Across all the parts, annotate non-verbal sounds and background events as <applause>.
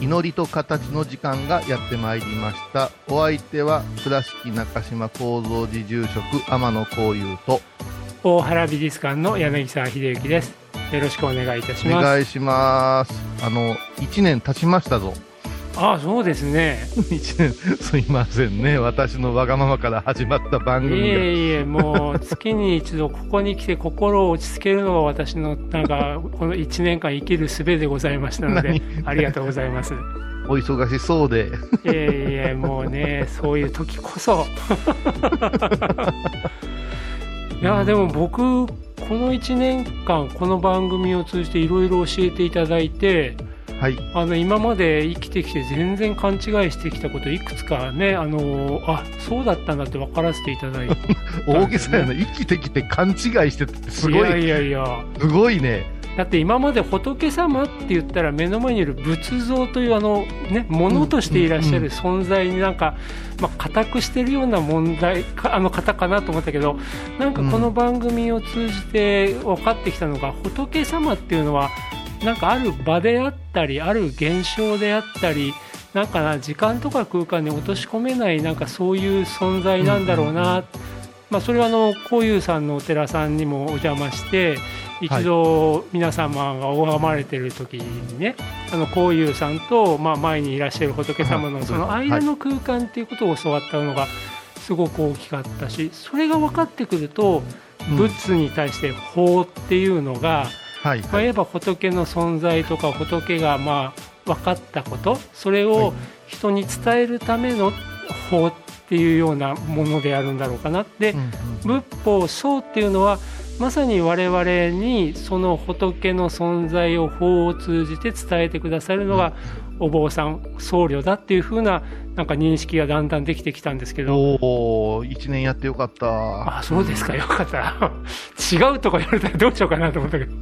祈りと形の時間がやってまいりました。お相手は倉敷中島幸三寺住職天野幸雄と大原美術館の柳沢秀幸です。よろしくお願いいたします。お願いします。あの1年経ちましたぞああそうですね。1 <laughs> 年すいませんね。私のわがままから始まった番い組が。えいえもう月に一度ここに来て心を落ち着けるのが私のなんか <laughs> この1年間生きる術でございましたのでありがとうございます。お忙しそうで。いえいえもうねそういう時こそ。<laughs> いやでも僕この1年間この番組を通じていろいろ教えていただいてはい。あの今まで生きてきて全然勘違いしてきたこといくつかねあのあそうだったんだって分からせていただいて。<laughs> 大げさやな。生きてきて勘違いしててすごい。いやいやいや。すごいね。だって今まで仏様って言ったら目の前にいる仏像というあの、ね、ものとしていらっしゃる存在になんか、まあ、固くしてるような問題かあの方かなと思ったけどなんかこの番組を通じて分かってきたのが、仏様っていうのはなんかある場であったりある現象であったりなんかな時間とか空間に落とし込めないなんかそういう存在なんだろうな、まあ、それはあの幸雄さんのお寺さんにもお邪魔して一度皆様が拝まれてる時にね、あの幸雄さんと、まあ、前にいらっしゃる仏様はい。のその間の空間っていうことを教わったのがすごく大きかったしそれが分かってくるとうん。仏に対して法っていうのが、はいまあ、言えば仏の存在とか仏がまあ分かったことそれを人に伝えるための法っていうようなものであるんだろうかな。で仏法僧っていうのはまさに我々にその仏の存在を法を通じて伝えてくださるのがお坊さん僧侶だっていう風ななんか認識がだんだんできてきたんですけど。おお1年やってよかった。あそうですか。よかった。<laughs> 違うとか言われたらどうしようかなと思ったけど。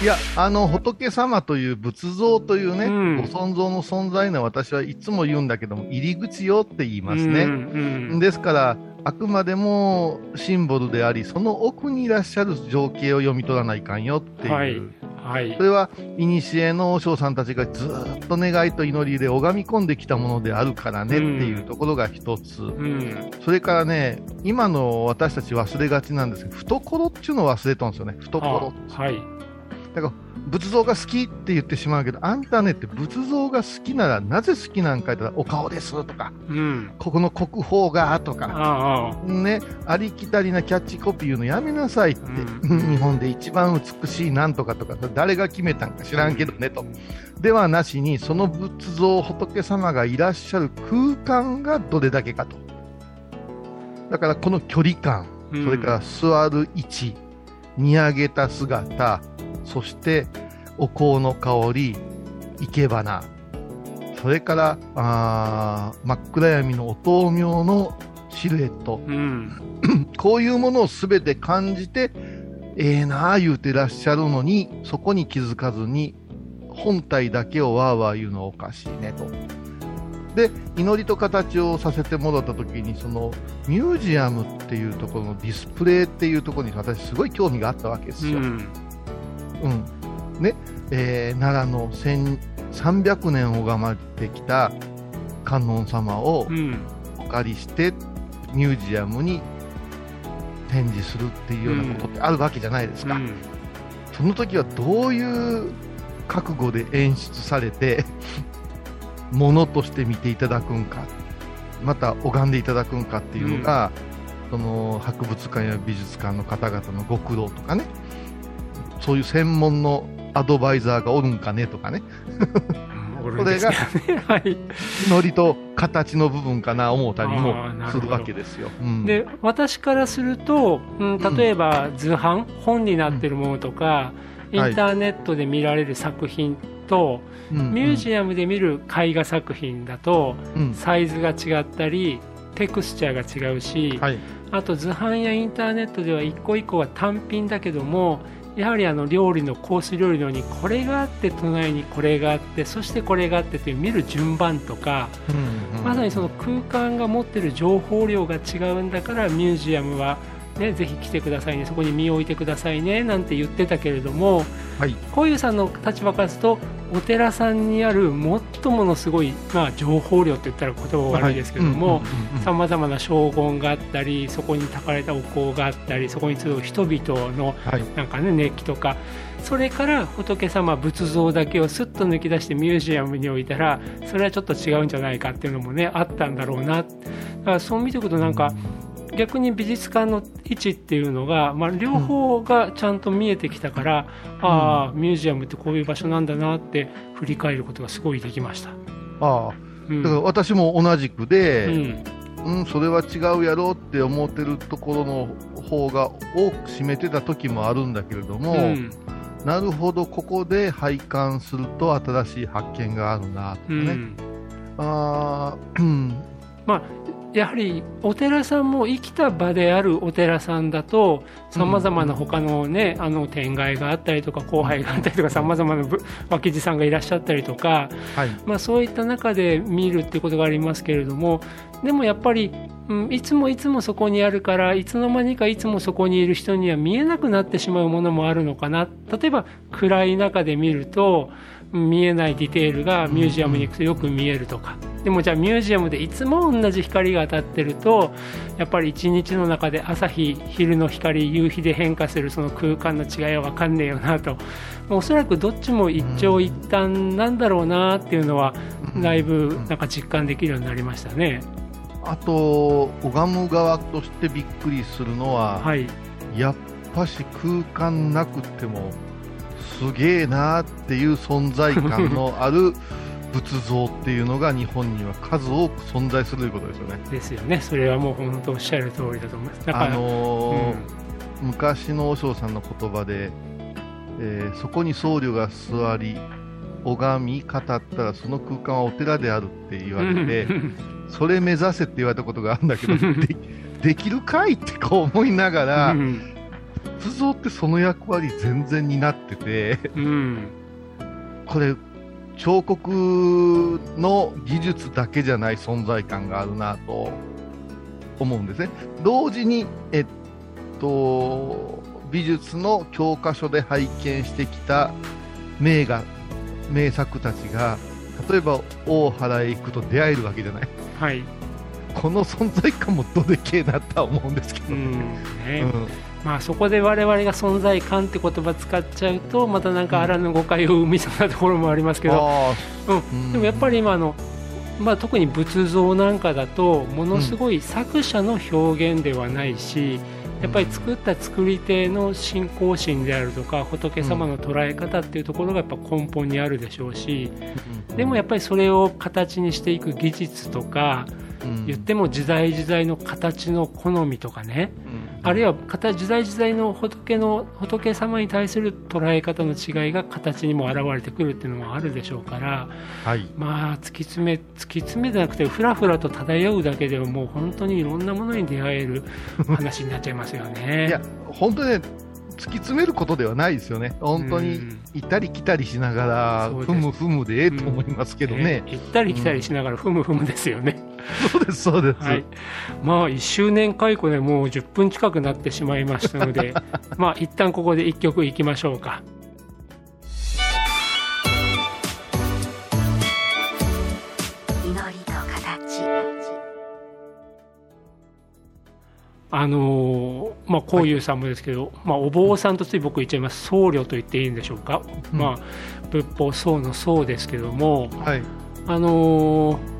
いや、あの、仏様という仏像というね、うん。ご存像の存在の私はいつも言うんだけども、入り口よって言いますね。うんうん。ですから、あくまでもシンボルであり、その奥にいらっしゃる情景を読み取らないかんよっていう。はいはいそれは、古の和尚さんたちがずーっと願いと祈りで拝み込んできたものであるからねっていうところが一つ。うんそれからね、今の私たち忘れがちなんですけど、懐っていうのを忘れたんですよね。懐。あはいだから仏像が好きって言ってしまうけど、あんたねって仏像が好きならなぜ好きなんか言ったらお顔ですとか、うんここの国宝がとか、ね、ありきたりなキャッチコピー言うのやめなさいって、う日本で一番美しいなんとかとか、誰が決めたんか知らんけどねと。ではなしに、その仏像、仏様がいらっしゃる空間がどれだけかと。だからこの距離感、うんそれから座る位置、見上げた姿、そしてお香の香り、生け花、それからあー真っ暗闇のお灯明のシルエット、うん <coughs> こういうものをすべて感じて、ええなあ言うてらっしゃるのに、そこに気づかずに、本体だけをわーわー言うのはおかしいねと。で、祈りと形をさせてもらったときに、そのミュージアムっていうところのディスプレイっていうところに私すごい興味があったわけですよ。うんうん。ね、えー奈良の1300年拝まれてきた観音様をうん。お借りしてミュージアムに展示するっていうようなことってあるわけじゃないですか。うん。その時はどういう覚悟で演出されて、<laughs> ものとして見ていただくんか、また拝んでいただくんかっていうのが、その博物館や美術館の方々のご苦労とかねそういう専門のアドバイザーがおるんかねとかね。これが、ね、はい、のりと形の部分かな思ったりもするわけですよ。うん、で私からすると、うん、例えば図版、うん、本になってるものとか、インターネットで見られる作品と、ミュージアムで見る絵画作品だと、サイズが違ったりテクスチャーが違うし、はい、あと図版やインターネットでは一個一個は単品だけどもやはりあの料理のコース料理のようにこれがあって隣にこれがあってそしてこれがあってという見る順番とか、うんうん、まさにその空間が持ってる情報量が違うんだからミュージアムはね、ぜひ来てくださいね、そこに身を置いてくださいねなんて言ってたけれども、はい、こういうさんの立場からすると、お寺さんにある最ものすごい、まあ、情報量って言ったら言葉悪いですけども、さまざまな荘厳があったり、そこに焚かれたお香があったり、そこに集う人々のなんか、ね、熱気とか、それから仏様仏像だけをすっと抜き出してミュージアムに置いたら、それはちょっと違うんじゃないかっていうのもね、あったんだろうな。だからそう見ていくとなんか、逆に美術館の位置っていうのが、まあ、両方がちゃんと見えてきたから、うん、ああミュージアムってこういう場所なんだなって振り返ることがすごいできました。ああ、うん、だから私も同じくで、うん、うん、それは違うやろうって思ってるところの方が多く占めてた時もあるんだけれども、うん、なるほどここで拝観すると新しい発見があるなとかね、あまあやはりお寺さんも生きた場であるお寺さんだとさまざまな他のね、あの天外があったりとか後輩があったりとかさまざまな脇地さんがいらっしゃったりとか、はい、まあ、そういった中で見るっていうことがありますけれどもでもやっぱり、うん、いつもいつもそこにあるからいつの間にかいつもそこにいる人には見えなくなってしまうものもあるのかな。例えば暗い中で見ると見えないディテールがミュージアムに行くとよく見えるとか。でもじゃあミュージアムでいつも同じ光が当たってるとやっぱり一日の中で朝日昼の光夕日で変化するその空間の違いは分かんねえよなと。おそらくどっちも一長一短なんだろうなっていうのはだいぶなんか実感できるようになりましたね。あと拝む側としてびっくりするのは、はい、やっぱし空間なくてもすげえなっていう存在感のある仏像っていうのが日本には数多く存在するということですよね。ですよね。それはもう本当おっしゃる通りだと思います。あのーうん、昔の和尚さんの言葉で、えー、そこに僧侶が座り拝み語ったらその空間はお寺であるって言われてそれ目指せって言われたことがあるんだけど <laughs> でできるかいってこう思いながら仏像ってその役割全然担ってて、うん、これ彫刻の技術だけじゃない存在感があるなと思うんですね。同時に、えっと、美術の教科書で拝見してきた名画、名作たちが、例えば大原へ行くと出会えるわけじゃない。はい。この存在感もどでけえなとは思うんですけどね。うんねうんまあ、そこで我々が存在感って言葉使っちゃうとまたなんかあらぬ誤解を生みそうなところもありますけど、うん、でもやっぱり今の、まあ、特に仏像なんかだとものすごい作者の表現ではないし、やっぱり作った作り手の信仰心であるとか仏様の捉え方っていうところがやっぱ根本にあるでしょうし、でもやっぱりそれを形にしていく技術とか、言っても時代時代の形の好みとかね、あるいは時代時代の仏の仏様に対する捉え方の違いが形にも現れてくるっていうのもあるでしょうから、はい、まあ突き詰め突き詰めじゃなくてふらふらと漂うだけではもう本当にいろんなものに出会える話になっちゃいますよね。<laughs> いや本当ね突き詰めることではないですよね、本当に行ったり来たりしながら、ふむふむでええと思いますけどね、うん、行ったり来たりしながら、ふむふむですよね。そうです、そうです。はい、まあ、1周年解雇でもう10分近くなってしまいましたので、<laughs> まあ、一旦ここで1曲いきましょうか。あのー、まあ、こういうさんもですけど、はい、まあ、お坊さんとつい僕言っちゃいます、僧侶と言っていいんでしょうか、うん、まあ、仏法僧の僧ですけども、はい、あのー、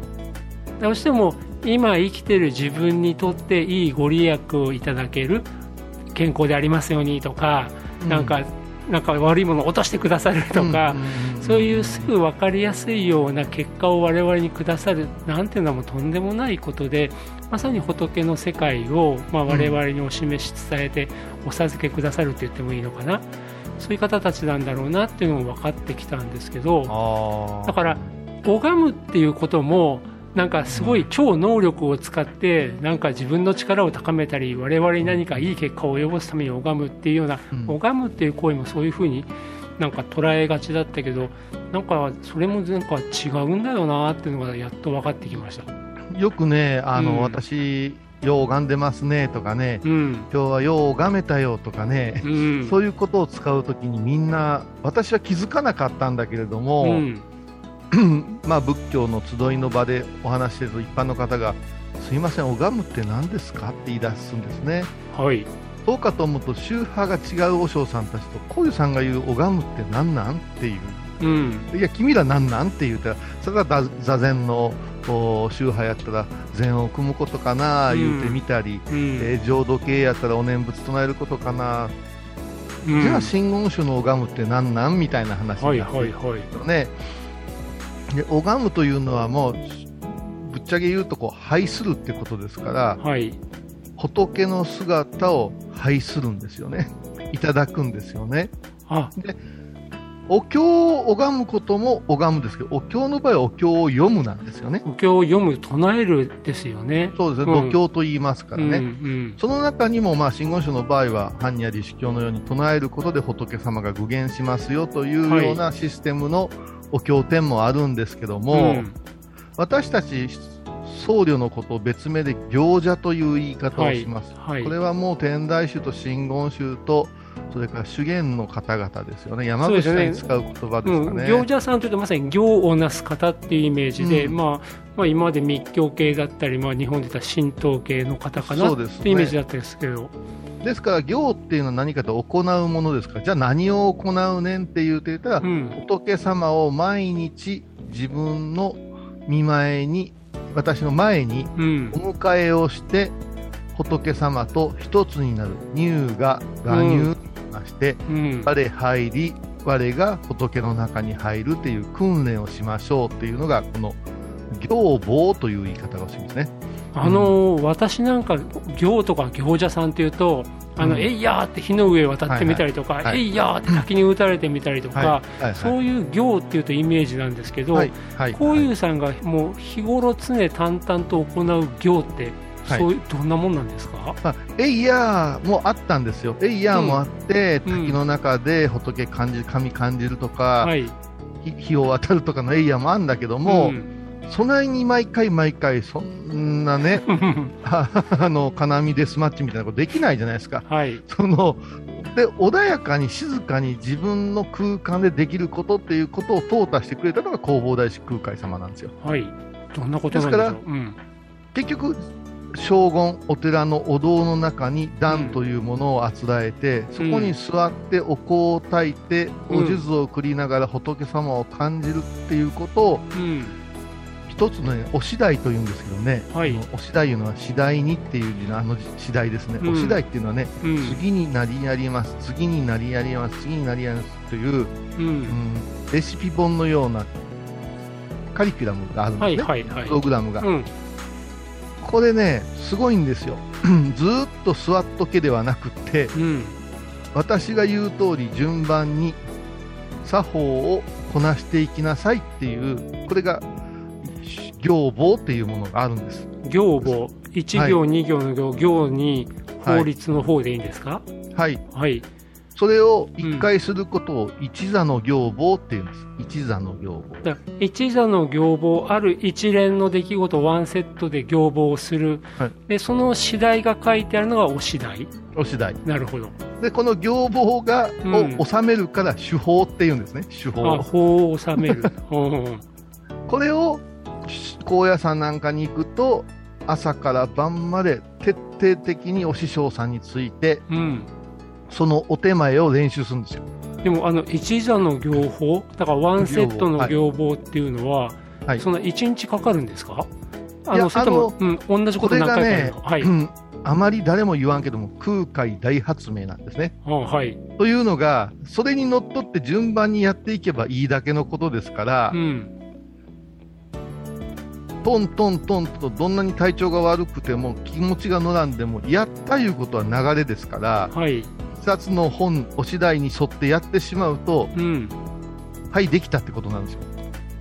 どうしても今生きてる自分にとっていいご利益をいただける健康でありますようにとか、なんかなんか悪いものを落としてくださるとか、そういうすぐ分かりやすいような結果を我々にくださるなんていうのはもうとんでもないことでまさに仏の世界を、まあ、我々にお示し伝えてお授けくださるって言ってもいいのかな。そういう方たちなんだろうなっていうのも分かってきたんですけどだから拝むっていうこともなんかすごい超能力を使ってなんか自分の力を高めたり我々に何かいい結果を及ぼすために拝むっていうような、うん。拝むっていう行為もそういうふうになんか捉えがちだったけどなんかそれもなんか違うんだよなっていうのがやっと分かってきました。よくね、あの、うん。私、よう拝んでますねとかね、うん。今日はよう拝めたよとかね、うん。そういうことを使うときにみんな、私は気づかなかったんだけれども、うん <clears throat> まあ仏教の集いの場でお話ししてると一般の方が、すいません、拝むって何ですかって言い出すんですね。はい。そうかと思うと、宗派が違う和尚さんたちと、こういうさんが言う拝むって何なんっていう。うん。いや、君ら何なんって言うたら、それは座座禅の宗派やったら、禅を組むことかな、言うてみたり、うん。えー浄土系やったらお念仏唱えることかな、うん。じゃあ真言宗の拝むって何なんみたいな話はいになってるはいはいよね。で拝むというのはもう、ぶっちゃけ言うとこう、拝するってことですから、はい仏の姿を拝するんですよね。いただくんですよね。あお経を拝むことも拝むですけど、お経の場合はお経を読むなんですよね。お経を読む唱えるですよね。そうですね、うん。度経と言いますからね。うんうん。その中にも、まあ、真言宗の場合は、般若理主教のように唱えることで仏様が具現しますよというようなシステムのお経典もあるんですけども、うん。私たち僧侶のことを別名で行者という言い方をします。はい。これはもう天台宗と真言宗と、それから修験の方々ですよね。山口さんに使う言葉ですかうん、ね。行者さんというとまさに行をなす方っていうイメージで、うん。まあまあ、今まで密教系だったり、まあ、日本で言ったら神道系の方かなっそうですね。てイメージだったんですけど、ですから、行っていうのは何かと行うものですか？ら、じゃあ何を行うねんって言うて言ったら、うん。仏様を毎日自分の見前に、私の前にうん。お迎えをして、仏様と一つになる乳が我入と言いまして、うん。我入り、我が仏の中に入るという訓練をしましょうっていうのが、この行法という言い方がしますね。あの私なんか行とか行者さんっていうとあの、うん。えいやーって火の上渡ってみたりとか、はいはい。えい。やーって滝に打たれてみたりとか、はい。はい。そういう行っていうとイメージなんですけど、はい。はい。こういうさんがもう日頃常淡々と行う行って、はい。そういうどんなもんなんですか、まあ、エイヤーもあったんですよ。エイヤーもあって、うん。滝の中で仏感じる、神感じるとか、はい。ひ火を渡るとかのエイヤーもあるんだけども、ん。そないに毎回毎回、そんなね、<laughs> あ <laughs> あの、金網デスマッチみたいなことできないじゃないですか。はい。その、で、穏やかに静かに自分の空間でできることっていうことを淘汰してくれたのが弘法大師空海様なんですよ。はい。どんなことなんでしょう？ですうん。結局、将軍、お寺のお堂の中に壇というものをあつらえて、そこに座ってお香を焚いて、うん。お数珠を送りながら仏様を感じるっていうことを、うん。一つのね、お次第というんですけどね、はい。お次第いうのは次第にっていう字のあの次第ですね、うん。お次第っていうのはね、うん。次になりやります、次になりやります、次になりやりますという、ううんん、レシピ本のようなカリキュラムがあるんですね、はいはいはい。プログラムが。うんこれね、すごいんですよ。<clears throat> ずーっと座っとけではなくって、うん。私が言う通り順番に作法をこなしていきなさいっていう、これが行法っていうものがあるんです。行簿一行はい。二行の行。行にはい。法律の方でいいんですか？はい。はいそれを一回することを一座の行法って言うんです。一座の行法。だから一座の行簿ある一連の出来事をワンセットで行簿をする、はいでその次第が書いてあるのがお次第お次第。なるほどで、この行法が、うんを収めるから手法って言うんですね。手あ法。法を収める <laughs> うんこれを高野山なんかに行くと朝から晩まで徹底的にお師匠さんについてうんそのお手前を練習するんですよ。でもあの一座の行法だからワンセットの行簿っていうのは、はい。そんな一日かかるんですか？あいやのそれとも、うん、同じここと何回かやるねの、はい、うんあまり誰も言わんけども、空海大発明なんですね。あはい、というのが、それにのっとって順番にやっていけばいいだけのことですから、うん、トントントンとどんなに体調が悪くても気持ちが乗らんでも、やったいうことは流れですから、はい、一つの本、お次第に沿ってやってしまうと、うん、はい、できたってことなんですよ。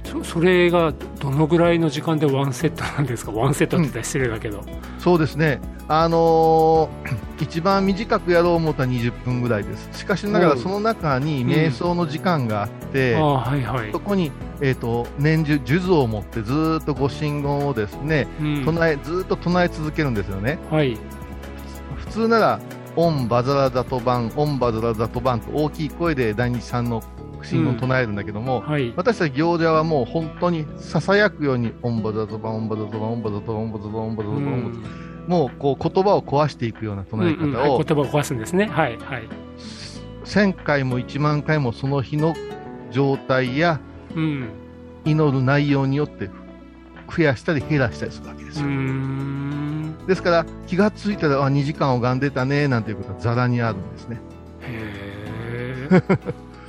そそれがどのぐらいの時間でワンセットなんですか、ワンセットって失礼だけど、そうですね、あのー <clears throat> 一番短くやろう思ったら20分ぐらいです。しかしながらその中に瞑想の時間があって、ああはいはい。そ、こに、えー、と年中、数珠を持ってずーっとご神言をですね、うん、唱えずーっと唱え続けるんですよね。はい、普通なら、オンバザラザトバン、オンバザラザトバンと大きい声で大日さんの神言を唱えるんだけども、はい、私たち行者はもう本当に囁くように、オンバザトバン、オンバザトバン、オンバザトバン、オンバザトバン、オンバザトバン、オンバザトバンもうこう言葉を壊していくような唱えうんうん。方をはい言葉を壊すんですね、はいはい、1000回も1万回もその日の状態やうん、祈る内容によって増やしたり減らしたりするわけですよ。ん、ですから気がついたらあ2時間拝んでたねなんていうことはざらにあるんですね。<laughs>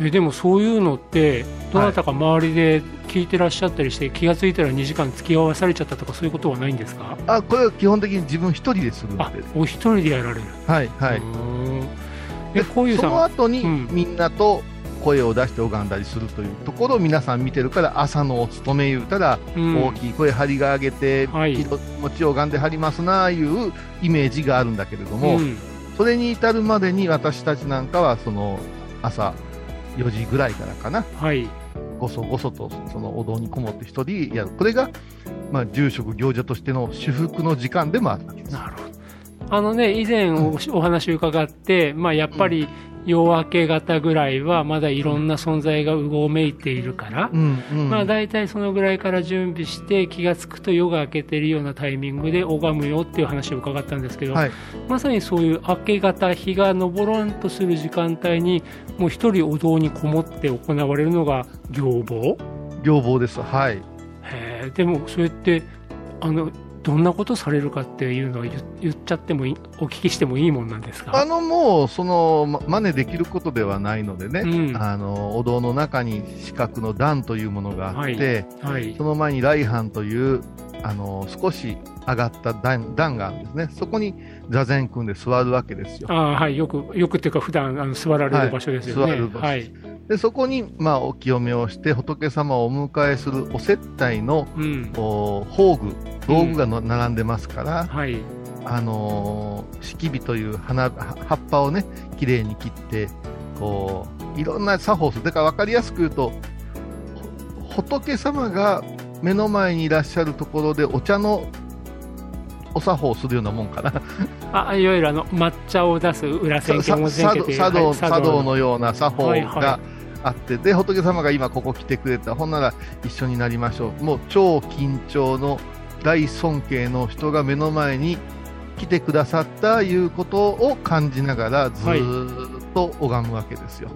えでもそういうのって、どなたか周りで聞いてらっしゃったりして、気がついたら2時間付き合わされちゃったとか、そういうことはないんですか？あこれは基本的に自分一人でするあので。お一人でやられる。はいはい。でえ、こういうその後にうんみんなと声を出して拝んだりするというところを皆さん見てるから朝のお勤め言うたらうん。大きい声張りが上げて、はい。気持ちを拝んではりますなあいうイメージがあるんだけれども、うん。それに至るまでに私たちなんかはその朝4時ぐらいからかな。はい、ごそごそとそのお堂にこもって一人やる。これが、まあ、住職行者としての至福の時間でもあるわけです。なるほど。あのね、以前おお話伺って、まあ、やっぱり夜明け方ぐらいはまだいろんな存在がうごめいているから、うんうん。まあ大体そのぐらいから準備して気がつくと夜が明けてるようなタイミングで拝むよっていう話を伺ったんですけど、はい。まさにそういう明け方日が昇らんとする時間帯にもう一人お堂にこもって行われるのが行房要望です。はい。でもそれってあのどんなことされるかっていうのは言言っちゃってもいいお聞きしてもいいもんなんですか？あのもうそのま真似できることではないのでね、うん。あのお堂の中に四角の段というものがあって、はい。その前に来飯というあの少し上がった段段があるんですね。そこに座禅組んで座るわけですよ。ああはいよくよくっていうか普段あの座られる場所ですよね。はい座る場所はい。でそこに、まあ、お清めをして仏様をお迎えするお接待のうん。お宝具道具がの、並んでますから、はい。あのー、敷火という花は葉っぱをねきれいに切ってこういろんな作法をする。だから分かりやすく言うとほ仏様が目の前にいらっしゃるところでお茶のお作法をするようなもんかな。あいわゆるあの抹茶を出す裏千家文字千家茶道はい茶道のような作法はいはい。があって、で仏様が今ここ来てくれたほんなら一緒になりましょう。もう超緊張の大尊敬の人が目の前に来てくださったいうことを感じながらずーっと拝むわけですよ、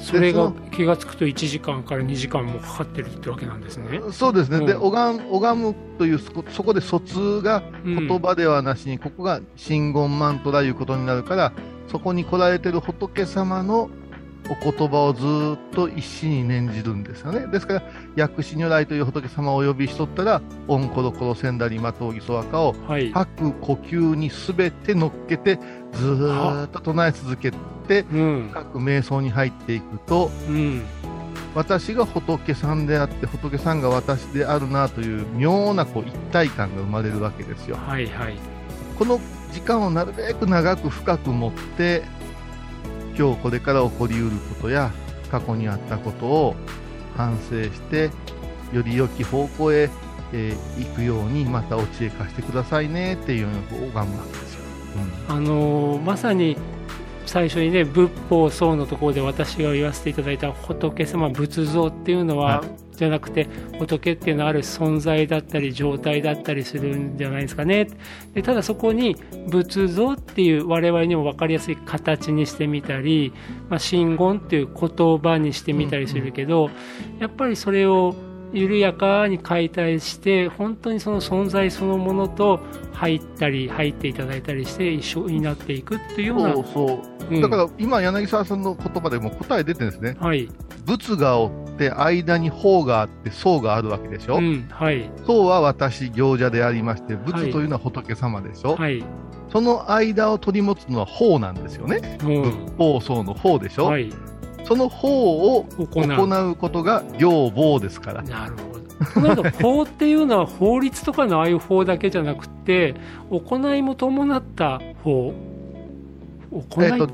それが気がつくと1時間から2時間もかかってるってわけなんですね。そうですね、でうん拝む拝むというそこそこで疎通がうん言葉ではなしに、ここが真言マントラいうことになるから、そこに来られてる仏様のお言葉をずーっと一心に念じるんですよね。ですから、薬師如来という仏様をお呼びしとったら、オンコロコロセンダリマトウギソワカをはい。吐く呼吸にすべて乗っけて、ずーっと唱え続けて、うん。各瞑想に入っていくと、うん。私が仏さんであって、仏さんが私であるなという妙なこう一体感が生まれるわけですよ。はいはい。この時間をなるべく長く深く持って今日これから起こりうることや過去にあったことを反省してより良き方向へ、えー行くようにまたお知恵貸してくださいねっていうような拝むわけですよ。あのーまさに最初にね仏法僧のところで私が言わせていただいた仏様仏像っていうのは、はじゃなくて仏っていうのはある存在だったり状態だったりするんじゃないですかね。でただそこに仏像っていう我々にも分かりやすい形にしてみたり、まあ、真言っていう言葉にしてみたりするけど、やっぱりそれを緩やかに解体して本当にその存在そのものと入ったり入っていただいたりして一緒になっていくっていうようなそうそう、うん。だから今、柳沢さんの言葉でも答え出てるんですね、はい、仏がおって、間に法があって、僧があるわけでしょ、うん、はい。僧は私、行者でありまして、はい仏というのは仏様でしょ、はい。その間を取り持つのは法なんですよね、も仏法僧の法でしょ、うはいその法を行う。ことが行法ですから、なるほど。となると <laughs> 法っていうのは法律とかのああいう法だけじゃなくて行いも伴った法。行い、えっと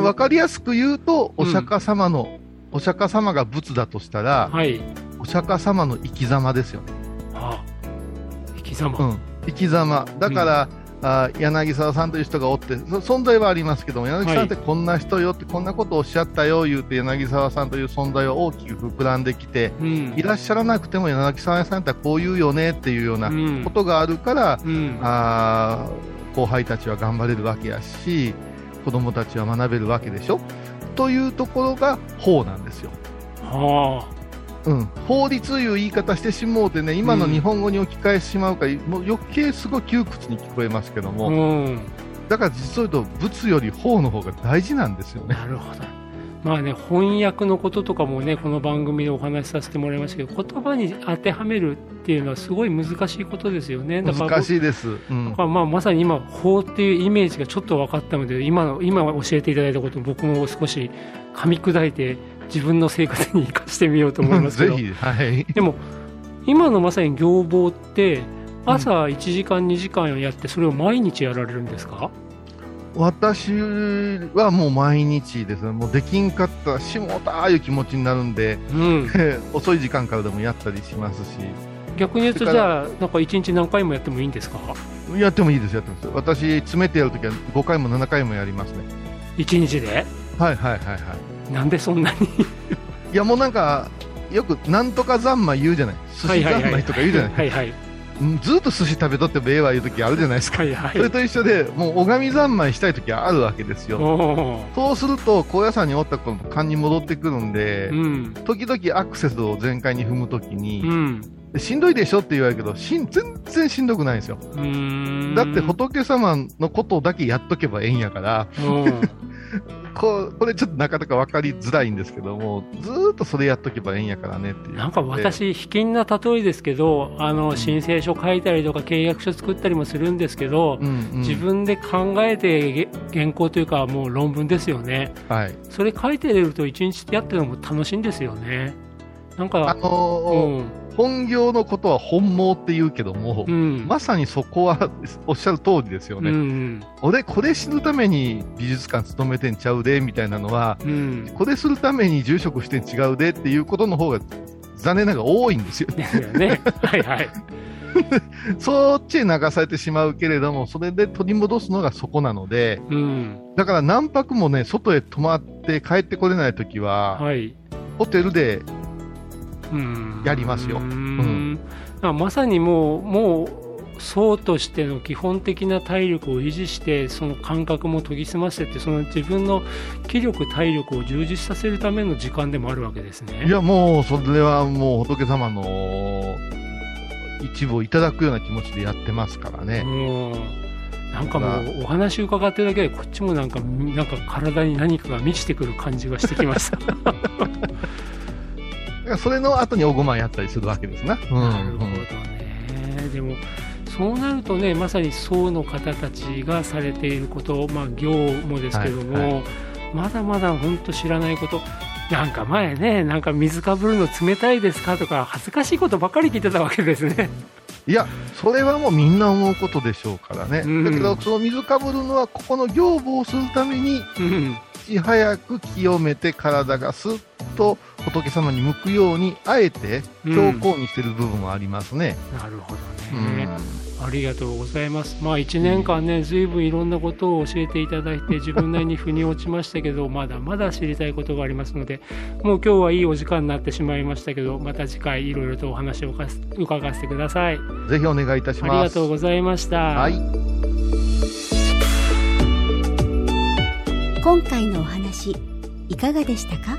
分かりやすく言うと、うん。お釈迦様の、お釈迦様が仏だとしたら、はい。お釈迦様の生き様ですよね。あ生き様、うん、生き様。だから、あ柳沢さんという人がおって、そ存在はありますけども、柳沢さんってこんな人よって、こんなことをおっしゃったよ言うて、柳沢さんという存在は大きく膨らんできて、うん。いらっしゃらなくても柳沢さんってこう言うよねっていうようなうん。ことがあるから、うん。あー後輩たちは頑張れるわけやし、子供たちは学べるわけでしょ？というところが法なんですよ。はうん、法律いう言い方してしもうてね、今のうん日本語に置き換えてしまうから、もう余計すごい窮屈に聞こえますけどあ、も、うん、だから実を言うと、仏より法の方が大事なんですよね。なるほど。まあね、翻訳のこととかもね、この番組でお話しさせてもらいましたけど、言葉に当てはめるっていうのはすごい難しいことですよね。だから難しいです。うんだからまあまさに今、法っていうイメージがちょっと分かったので、今の今教えていただいたことを僕も少し噛み砕いて、自分の生活に生かしてみようと思いますけど、<laughs> ぜひ、はい。でも、今のまさに行法って、朝1時間、2時間やって、それを毎日やられるんですか？私はもう毎日ですね、もうできんかったらしもたーいう気持ちになるんで、うん、<laughs> 遅い時間からでもやったりしますし、逆に言うと、じゃあ、なんか1日何回もやってもいいんですか？やってもいいです、やってます。私、詰めてやるときは5回も7回もやりますね。1日で？はいはいはいはい。なんでそんなに？いやもうなんか、よくなんとか三昧言うじゃない。寿司三昧とか言うじゃない。はいはいうんずっと寿司食べとってもええわいう時あるじゃないですか。はいはいそれと一緒で、もう拝み三昧したい時はあるわけですよ。そうすると、高野山におった頃の勘に戻ってくるんで、うん時々アクセスを全開に踏むときに、うんしんどいでしょって言われるけど、しん全然しんどくないんですよ。だって仏様のことだけやっとけばええんやから、うん <laughs> ここれちょっとなかなか分かりづらいんですけども、ずーっとそれやっとけばええんやからねっていう。なんか私、卑近な例えですけど、あの申請書書いたりとか契約書作ったりもするんですけど、うんうん自分で考えてげ原稿というか、もう論文ですよね、はい。それ書いてると、一日やってるのも楽しいんですよね。なんあか、のーうん本業のことは本望って言うけども、うんまさにそこはおっしゃる通りですようね。ん俺、これ知るために美術館勤めてんちゃうでみたいなのは、うん、これするために住職してん違うでっていうことの方が残念ながら多いんですよ。ですよね。はいはい。<laughs> そっちへ流されてしまうけれども、それで取り戻すのがそこなので、うん、だから何泊もね、外へ泊まって帰ってこれないときは、はい。ホテルで、うんやりますようんまあまさにもう、もう、層としての基本的な体力を維持して、その感覚も研ぎ澄ませて、その自分の気力、体力を充実させるための時間でもあるわけですね。いやもう、それはもう仏様の一部をいただくような気持ちでやってますからね。うんなんかもうお話伺ってるだけでこっちもなんかなんか体に何かが満ちてくる感じがしてきました。<laughs> だからそれの後におごまやったりするわけですな。うんなるほどね。でもそうなるとねまさに僧の方たちがされていること、まあ、行もですけども、はいはまだまだ本当知らないことなんか前ねなんか水かぶるの冷たいですかとか恥ずかしいことばっかり聞いてたわけですね。いや、それはもうみんな思うことでしょうからね。うんだけど、その水かぶるのは、ここの行部をするために、うんいち早く清めて体がスッと仏様に向くように、あえて強硬にしてる部分はありますね。なるほどうんね。ありがとうございます。まあ1年間ね、ずいぶんいろんなことを教えていただいて、自分なりに腑に落ちましたけど、<laughs> まだまだ知りたいことがありますので、もう今日はいいお時間になってしまいましたけど、また次回いろいろとお話を伺わせてください。ぜひお願いいたしあます。りがとうございました。はい。今回のお話いかがでしたか？